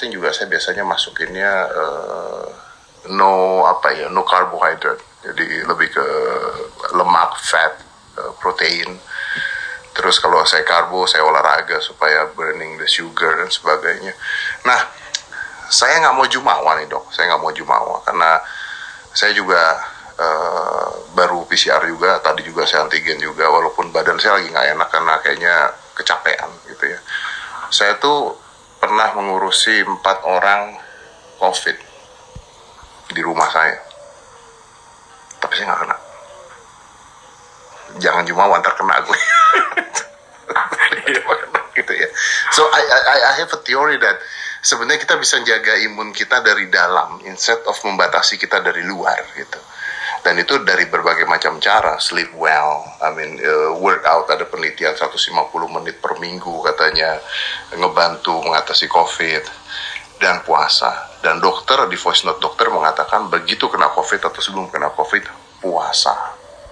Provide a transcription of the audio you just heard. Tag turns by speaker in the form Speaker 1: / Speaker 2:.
Speaker 1: fasting juga saya biasanya masukinnya uh, no apa ya no carbohydrate. Jadi lebih ke lemak fat uh, protein. Terus kalau saya karbo saya olahraga supaya burning the sugar dan sebagainya. Nah saya nggak mau jumawa nih dok. Saya nggak mau jumawa karena saya juga uh, baru PCR juga tadi juga saya antigen juga walaupun badan saya lagi nggak enak karena kayaknya kecapean gitu ya. Saya tuh pernah mengurusi empat orang COVID di rumah saya. Tapi saya nggak kena. Jangan cuma wantar kena gue. gitu ya. So I, I, I have a theory that sebenarnya kita bisa jaga imun kita dari dalam instead of membatasi kita dari luar gitu dan itu dari berbagai macam cara sleep well I mean uh, workout ada penelitian 150 menit per minggu katanya ngebantu mengatasi covid dan puasa. Dan dokter di voice note dokter mengatakan begitu kena covid atau sebelum kena covid puasa